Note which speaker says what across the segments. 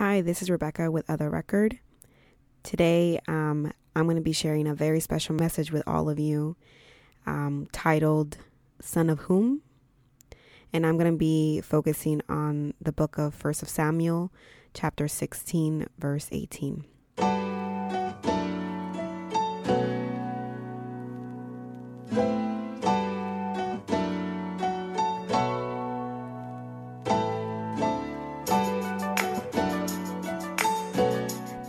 Speaker 1: Hi, this is Rebecca with Other Record. Today, um, I'm going to be sharing a very special message with all of you um, titled Son of Whom? And I'm going to be focusing on the book of First of Samuel, chapter 16, verse 18.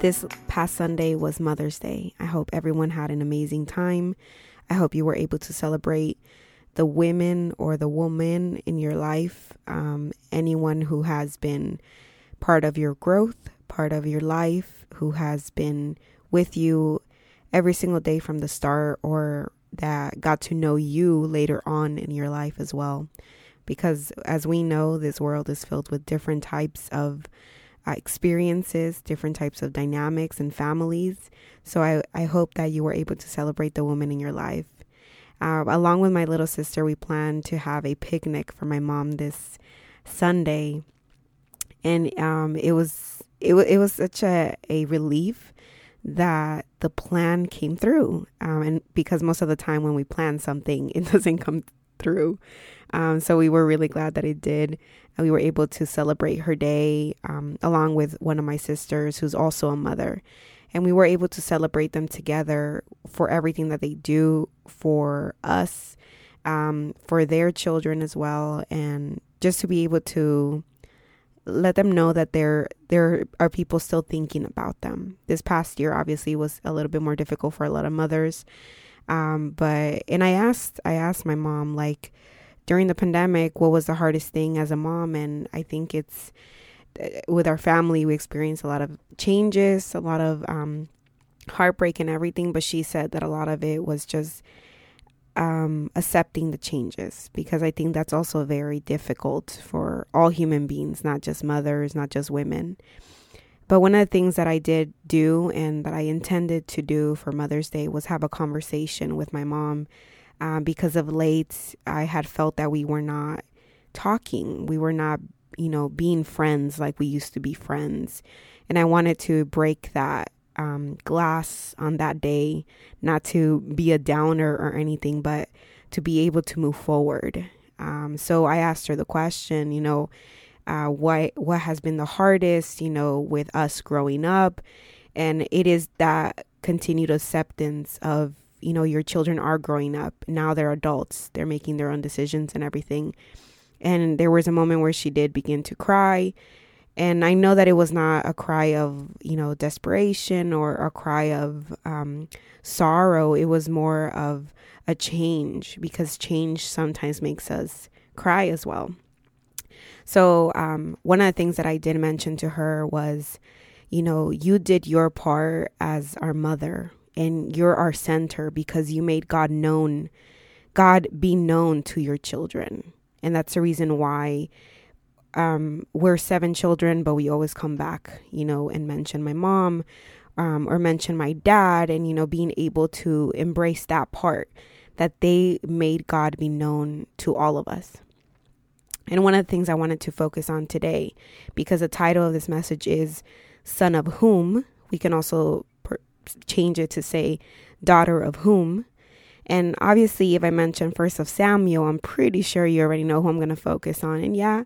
Speaker 1: This past Sunday was Mother's Day. I hope everyone had an amazing time. I hope you were able to celebrate the women or the woman in your life, um, anyone who has been part of your growth, part of your life, who has been with you every single day from the start, or that got to know you later on in your life as well. Because as we know, this world is filled with different types of uh, experiences, different types of dynamics and families. So I, I hope that you were able to celebrate the woman in your life. Uh, along with my little sister, we plan to have a picnic for my mom this Sunday, and um, it was it, it was such a, a relief that the plan came through. Um, and because most of the time when we plan something, it doesn't come through. Um, so we were really glad that it did. And we were able to celebrate her day um, along with one of my sisters, who's also a mother. And we were able to celebrate them together for everything that they do for us, um, for their children as well, and just to be able to let them know that there there are people still thinking about them. This past year obviously was a little bit more difficult for a lot of mothers. Um, but and I asked I asked my mom like during the pandemic, what was the hardest thing as a mom? And I think it's uh, with our family, we experienced a lot of changes, a lot of um, heartbreak and everything. But she said that a lot of it was just um, accepting the changes because I think that's also very difficult for all human beings, not just mothers, not just women. But one of the things that I did do and that I intended to do for Mother's Day was have a conversation with my mom um, because of late I had felt that we were not talking. We were not, you know, being friends like we used to be friends. And I wanted to break that um, glass on that day, not to be a downer or anything, but to be able to move forward. Um, so I asked her the question, you know, uh, what what has been the hardest, you know, with us growing up, and it is that continued acceptance of you know, your children are growing up. Now they're adults. They're making their own decisions and everything. And there was a moment where she did begin to cry. And I know that it was not a cry of, you know, desperation or a cry of um, sorrow. It was more of a change because change sometimes makes us cry as well. So, um, one of the things that I did mention to her was, you know, you did your part as our mother and you're our center because you made God known, God be known to your children. And that's the reason why um, we're seven children, but we always come back, you know, and mention my mom um, or mention my dad, and, you know, being able to embrace that part that they made God be known to all of us. And one of the things I wanted to focus on today, because the title of this message is Son of Whom, we can also change it to say daughter of whom. And obviously, if I mention first of Samuel, I'm pretty sure you already know who I'm going to focus on. And yeah,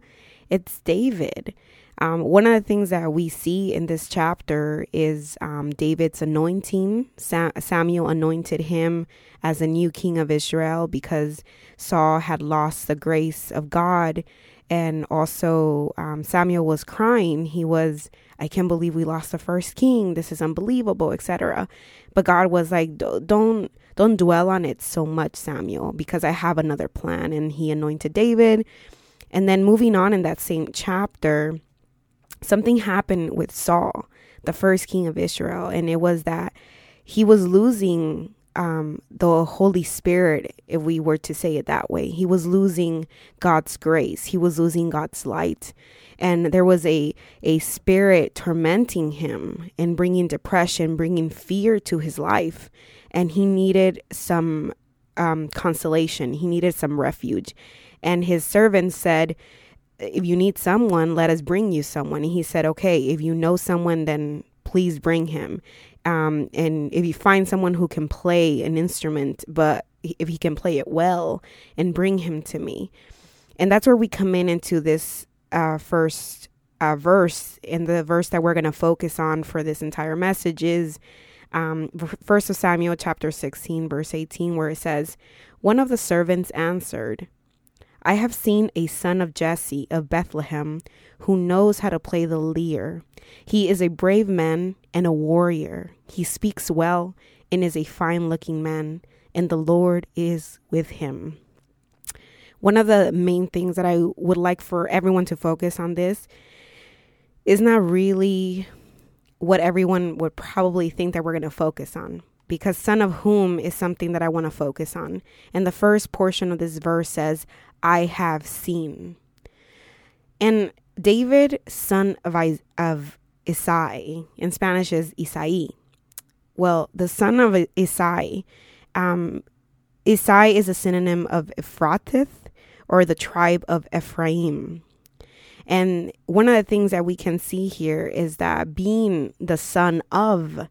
Speaker 1: it's David. Um, one of the things that we see in this chapter is um, David's anointing. Sa- Samuel anointed him as a new king of Israel because Saul had lost the grace of God and also um, Samuel was crying. He was, I can't believe we lost the first king. This is unbelievable, etc. But God was like, don't don't dwell on it so much, Samuel, because I have another plan. And He anointed David. And then moving on in that same chapter, something happened with Saul, the first king of Israel, and it was that he was losing um, the Holy Spirit, if we were to say it that way. He was losing God's grace. He was losing God's light. And there was a, a spirit tormenting him and bringing depression, bringing fear to his life. And he needed some um, consolation, he needed some refuge. And his servant said, if you need someone, let us bring you someone. And he said, okay, if you know someone, then please bring him. Um, and if you find someone who can play an instrument, but if he can play it well, and bring him to me. And that's where we come in into this uh, first uh, verse. And the verse that we're going to focus on for this entire message is um, First of Samuel chapter 16, verse 18, where it says, One of the servants answered, I have seen a son of Jesse of Bethlehem who knows how to play the lyre. He is a brave man and a warrior. He speaks well and is a fine looking man, and the Lord is with him. One of the main things that I would like for everyone to focus on this is not really what everyone would probably think that we're going to focus on because son of whom is something that I want to focus on. And the first portion of this verse says, I have seen. And David, son of, I- of Isai, in Spanish is Isai. Well, the son of Isai, um, Isai is a synonym of Ephrathite or the tribe of Ephraim. And one of the things that we can see here is that being the son of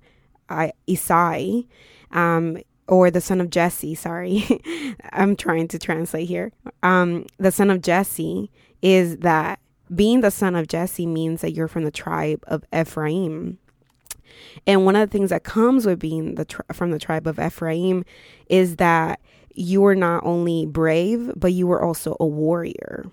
Speaker 1: Isai, um, or the son of Jesse, sorry, I'm trying to translate here. Um, the son of Jesse is that being the son of Jesse means that you're from the tribe of Ephraim. And one of the things that comes with being the tri- from the tribe of Ephraim is that you are not only brave, but you were also a warrior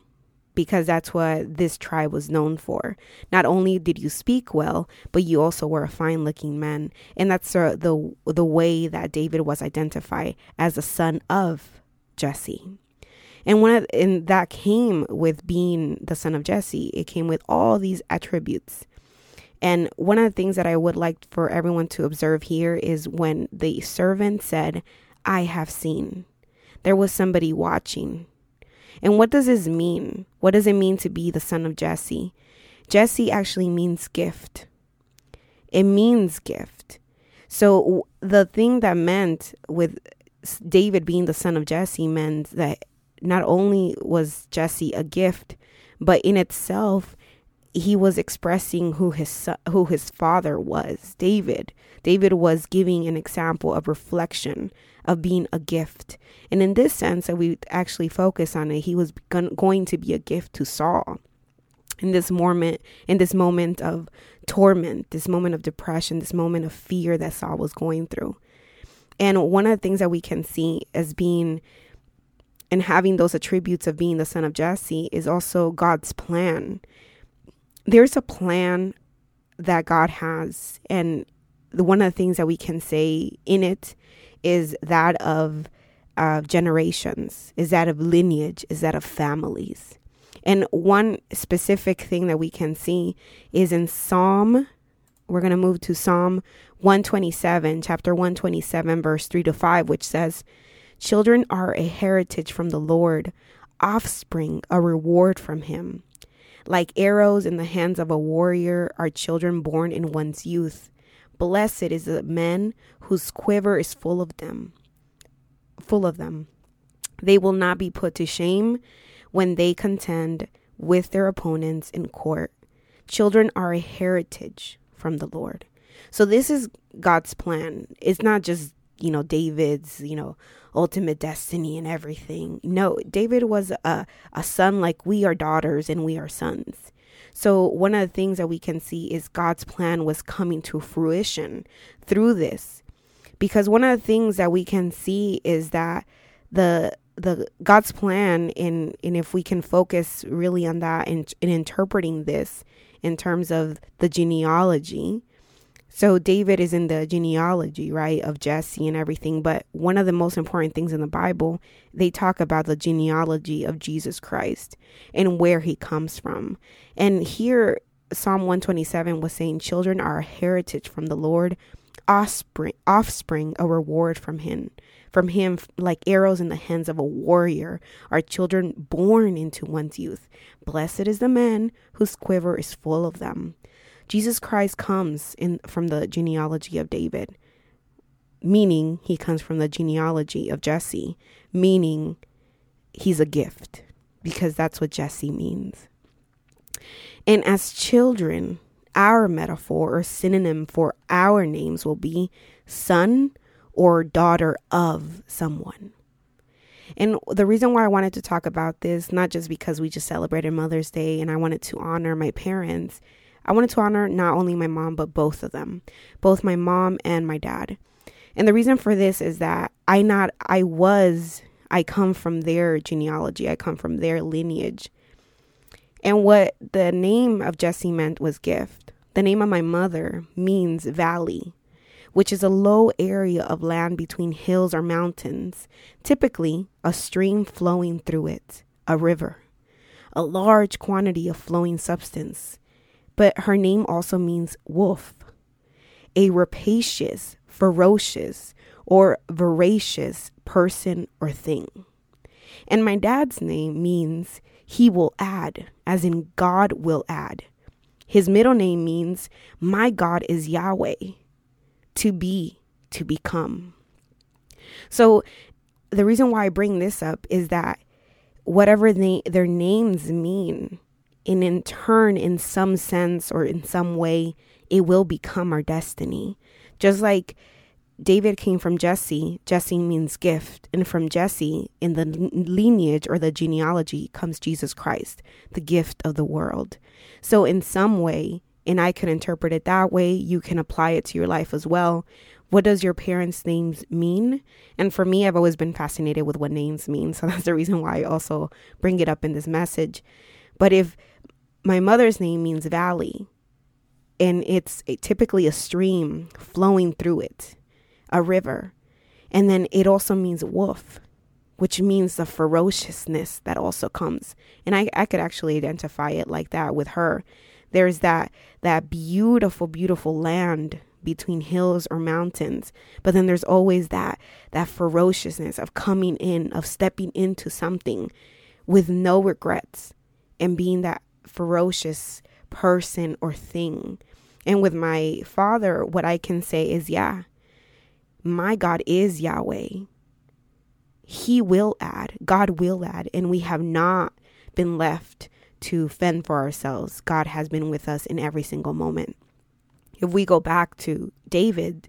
Speaker 1: because that's what this tribe was known for. Not only did you speak well, but you also were a fine-looking man, and that's uh, the the way that David was identified as the son of Jesse. And one of, and that came with being the son of Jesse. It came with all these attributes. And one of the things that I would like for everyone to observe here is when the servant said, "I have seen." There was somebody watching and what does this mean? What does it mean to be the son of Jesse? Jesse actually means gift. It means gift. So the thing that meant with David being the son of Jesse meant that not only was Jesse a gift, but in itself he was expressing who his son, who his father was, David. David was giving an example of reflection of being a gift. And in this sense that we actually focus on it, he was going to be a gift to Saul. In this moment, in this moment of torment, this moment of depression, this moment of fear that Saul was going through. And one of the things that we can see as being and having those attributes of being the son of Jesse is also God's plan. There's a plan that God has, and the, one of the things that we can say in it is that of uh, generations, is that of lineage, is that of families. And one specific thing that we can see is in Psalm, we're going to move to Psalm 127, chapter 127, verse 3 to 5, which says, Children are a heritage from the Lord, offspring a reward from him. Like arrows in the hands of a warrior are children born in one's youth. Blessed is the man whose quiver is full of them, full of them. They will not be put to shame when they contend with their opponents in court. Children are a heritage from the Lord. So this is God's plan. It's not just, you know, David's, you know, ultimate destiny and everything. No, David was a, a son like we are daughters and we are sons. So, one of the things that we can see is God's plan was coming to fruition through this. Because one of the things that we can see is that the the God's plan in and if we can focus really on that in, in interpreting this in terms of the genealogy so David is in the genealogy, right, of Jesse and everything. But one of the most important things in the Bible, they talk about the genealogy of Jesus Christ and where he comes from. And here, Psalm 127 was saying, Children are a heritage from the Lord, offspring, offspring a reward from him. From him, like arrows in the hands of a warrior, are children born into one's youth. Blessed is the man whose quiver is full of them. Jesus Christ comes in from the genealogy of David, meaning he comes from the genealogy of Jesse, meaning he's a gift because that's what Jesse means. And as children, our metaphor or synonym for our names will be son or daughter of someone. And the reason why I wanted to talk about this, not just because we just celebrated Mother's Day and I wanted to honor my parents, I wanted to honor not only my mom, but both of them, both my mom and my dad. And the reason for this is that I not, I was, I come from their genealogy, I come from their lineage. And what the name of Jesse meant was gift. The name of my mother means valley, which is a low area of land between hills or mountains, typically a stream flowing through it, a river, a large quantity of flowing substance. But her name also means wolf, a rapacious, ferocious, or voracious person or thing. And my dad's name means he will add, as in God will add. His middle name means my God is Yahweh, to be, to become. So the reason why I bring this up is that whatever they, their names mean, and in turn, in some sense or in some way, it will become our destiny. Just like David came from Jesse, Jesse means gift. And from Jesse, in the lineage or the genealogy, comes Jesus Christ, the gift of the world. So, in some way, and I can interpret it that way, you can apply it to your life as well. What does your parents' names mean? And for me, I've always been fascinated with what names mean. So that's the reason why I also bring it up in this message. But if my mother's name means valley, and it's typically a stream flowing through it, a river. And then it also means wolf, which means the ferociousness that also comes. And I, I could actually identify it like that with her. There's that that beautiful, beautiful land between hills or mountains. But then there's always that that ferociousness of coming in, of stepping into something with no regrets and being that ferocious person or thing. And with my father, what I can say is, yeah, my God is Yahweh. He will add, God will add, and we have not been left to fend for ourselves. God has been with us in every single moment. If we go back to David,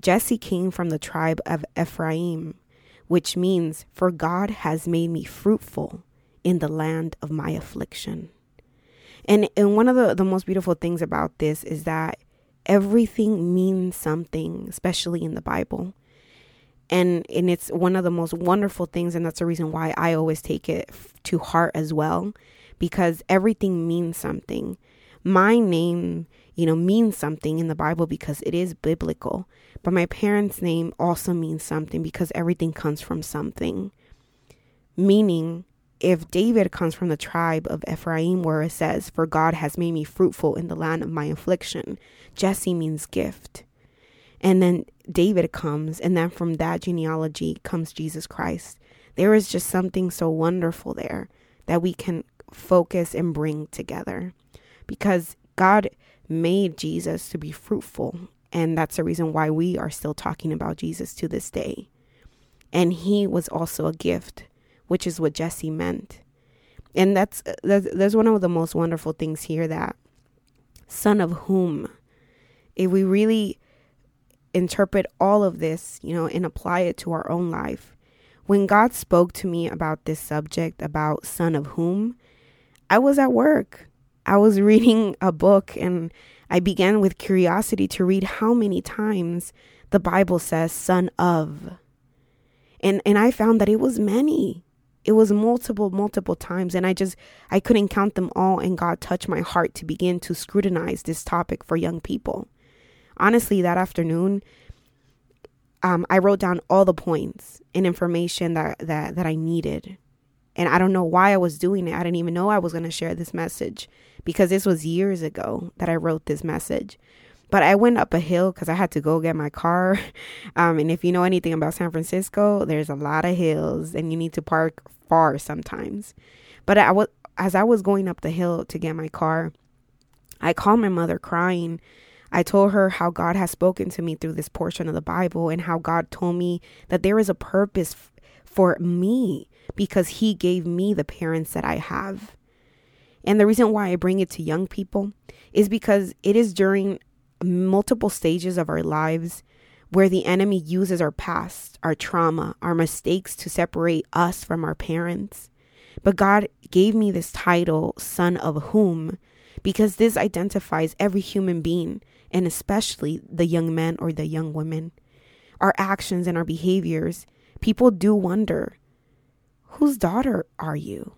Speaker 1: Jesse came from the tribe of Ephraim, which means, For God has made me fruitful in the land of my affliction. And, and one of the, the most beautiful things about this is that everything means something, especially in the Bible. And and it's one of the most wonderful things and that's the reason why I always take it to heart as well because everything means something. My name, you know, means something in the Bible because it is biblical. But my parents' name also means something because everything comes from something. Meaning if David comes from the tribe of Ephraim, where it says, For God has made me fruitful in the land of my affliction, Jesse means gift. And then David comes, and then from that genealogy comes Jesus Christ. There is just something so wonderful there that we can focus and bring together because God made Jesus to be fruitful. And that's the reason why we are still talking about Jesus to this day. And he was also a gift which is what Jesse meant. And that's, uh, that's there's one of the most wonderful things here that son of whom if we really interpret all of this, you know, and apply it to our own life. When God spoke to me about this subject about son of whom, I was at work. I was reading a book and I began with curiosity to read how many times the Bible says son of. And and I found that it was many it was multiple multiple times and i just i couldn't count them all and god touched my heart to begin to scrutinize this topic for young people. Honestly that afternoon um, i wrote down all the points and information that that that i needed. And i don't know why i was doing it. I didn't even know i was going to share this message because this was years ago that i wrote this message but I went up a hill because I had to go get my car. Um, and if you know anything about San Francisco, there's a lot of hills and you need to park far sometimes. But I was as I was going up the hill to get my car, I called my mother crying. I told her how God has spoken to me through this portion of the Bible and how God told me that there is a purpose f- for me because He gave me the parents that I have. And the reason why I bring it to young people is because it is during multiple stages of our lives where the enemy uses our past, our trauma, our mistakes to separate us from our parents. But God gave me this title, Son of Whom, because this identifies every human being, and especially the young men or the young women. Our actions and our behaviors, people do wonder, whose daughter are you?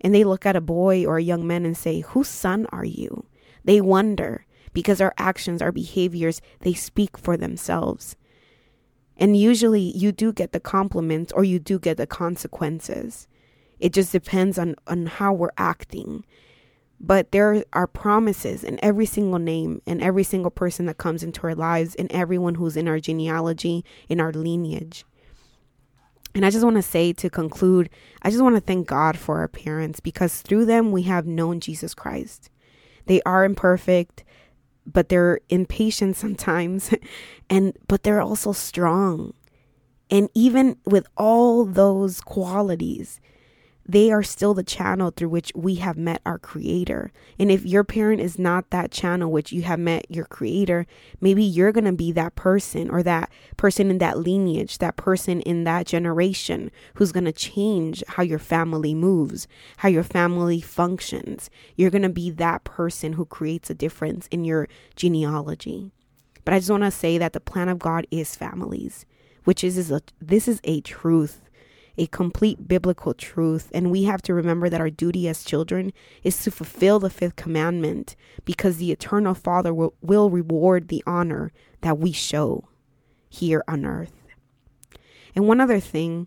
Speaker 1: And they look at a boy or a young man and say, whose son are you? They wonder because our actions, our behaviors, they speak for themselves. And usually you do get the compliments or you do get the consequences. It just depends on, on how we're acting. But there are promises in every single name and every single person that comes into our lives and everyone who's in our genealogy, in our lineage. And I just want to say to conclude, I just want to thank God for our parents because through them we have known Jesus Christ. They are imperfect, but they're impatient sometimes and but they're also strong. And even with all those qualities, they are still the channel through which we have met our creator. And if your parent is not that channel which you have met your creator, maybe you're going to be that person or that person in that lineage, that person in that generation who's going to change how your family moves, how your family functions. You're going to be that person who creates a difference in your genealogy. But I just want to say that the plan of God is families, which is, is a, this is a truth a complete biblical truth. And we have to remember that our duty as children is to fulfill the fifth commandment because the eternal Father will, will reward the honor that we show here on earth. And one other thing,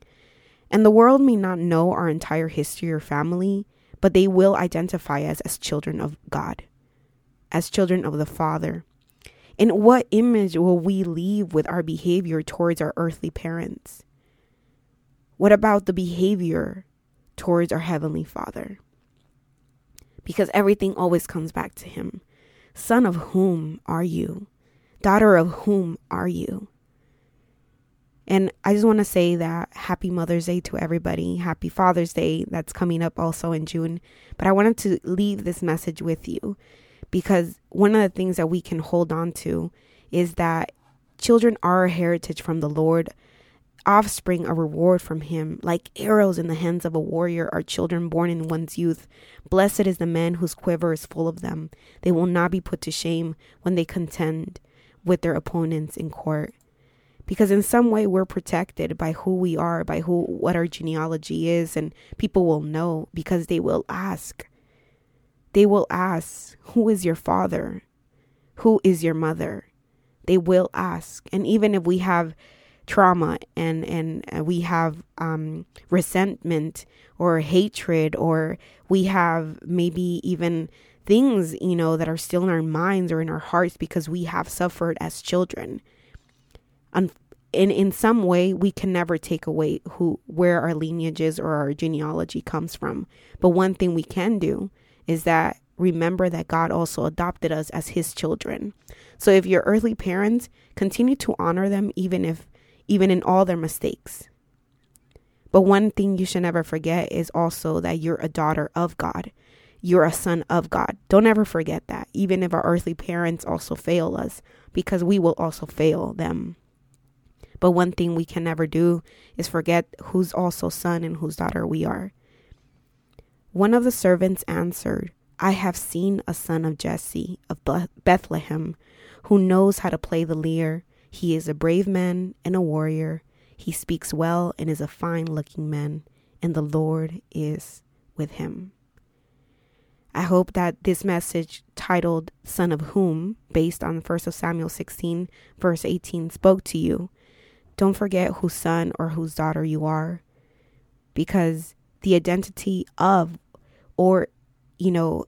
Speaker 1: and the world may not know our entire history or family, but they will identify us as children of God, as children of the Father. And what image will we leave with our behavior towards our earthly parents? What about the behavior towards our Heavenly Father? Because everything always comes back to Him. Son of whom are you? Daughter of whom are you? And I just want to say that happy Mother's Day to everybody. Happy Father's Day that's coming up also in June. But I wanted to leave this message with you because one of the things that we can hold on to is that children are a heritage from the Lord offspring a reward from him. Like arrows in the hands of a warrior are children born in one's youth. Blessed is the man whose quiver is full of them. They will not be put to shame when they contend with their opponents in court. Because in some way we're protected by who we are, by who what our genealogy is, and people will know because they will ask. They will ask, Who is your father? Who is your mother? They will ask. And even if we have trauma and and uh, we have um, resentment or hatred or we have maybe even things you know that are still in our minds or in our hearts because we have suffered as children. And in in some way we can never take away who where our lineages or our genealogy comes from. But one thing we can do is that remember that God also adopted us as his children. So if your earthly parents continue to honor them even if even in all their mistakes. But one thing you should never forget is also that you're a daughter of God. You're a son of God. Don't ever forget that, even if our earthly parents also fail us, because we will also fail them. But one thing we can never do is forget who's also son and whose daughter we are. One of the servants answered, I have seen a son of Jesse of Bethlehem who knows how to play the lyre he is a brave man and a warrior. He speaks well and is a fine looking man, and the Lord is with him. I hope that this message titled Son of Whom, based on 1 Samuel 16, verse 18, spoke to you. Don't forget whose son or whose daughter you are, because the identity of, or, you know,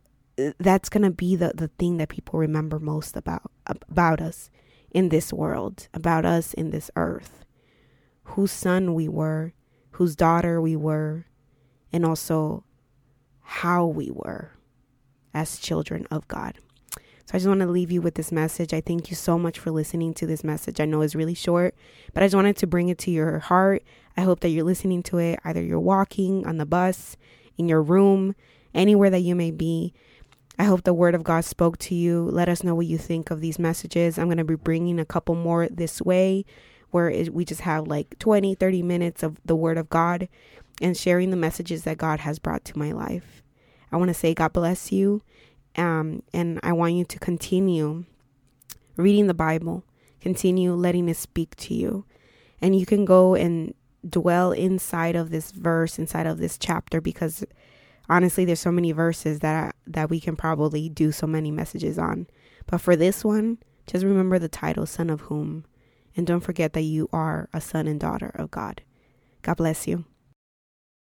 Speaker 1: that's going to be the, the thing that people remember most about about us in this world, about us in this earth, whose son we were, whose daughter we were, and also how we were as children of God. So I just want to leave you with this message. I thank you so much for listening to this message. I know it's really short, but I just wanted to bring it to your heart. I hope that you're listening to it either you're walking on the bus, in your room, anywhere that you may be. I hope the word of God spoke to you. Let us know what you think of these messages. I'm going to be bringing a couple more this way where it, we just have like 20, 30 minutes of the word of God and sharing the messages that God has brought to my life. I want to say God bless you. Um, and I want you to continue reading the Bible, continue letting it speak to you. And you can go and dwell inside of this verse, inside of this chapter, because honestly, there's so many verses that that we can probably do so many messages on. But for this one, just remember the title, Son of Whom, and don't forget that you are a son and daughter of God. God bless you.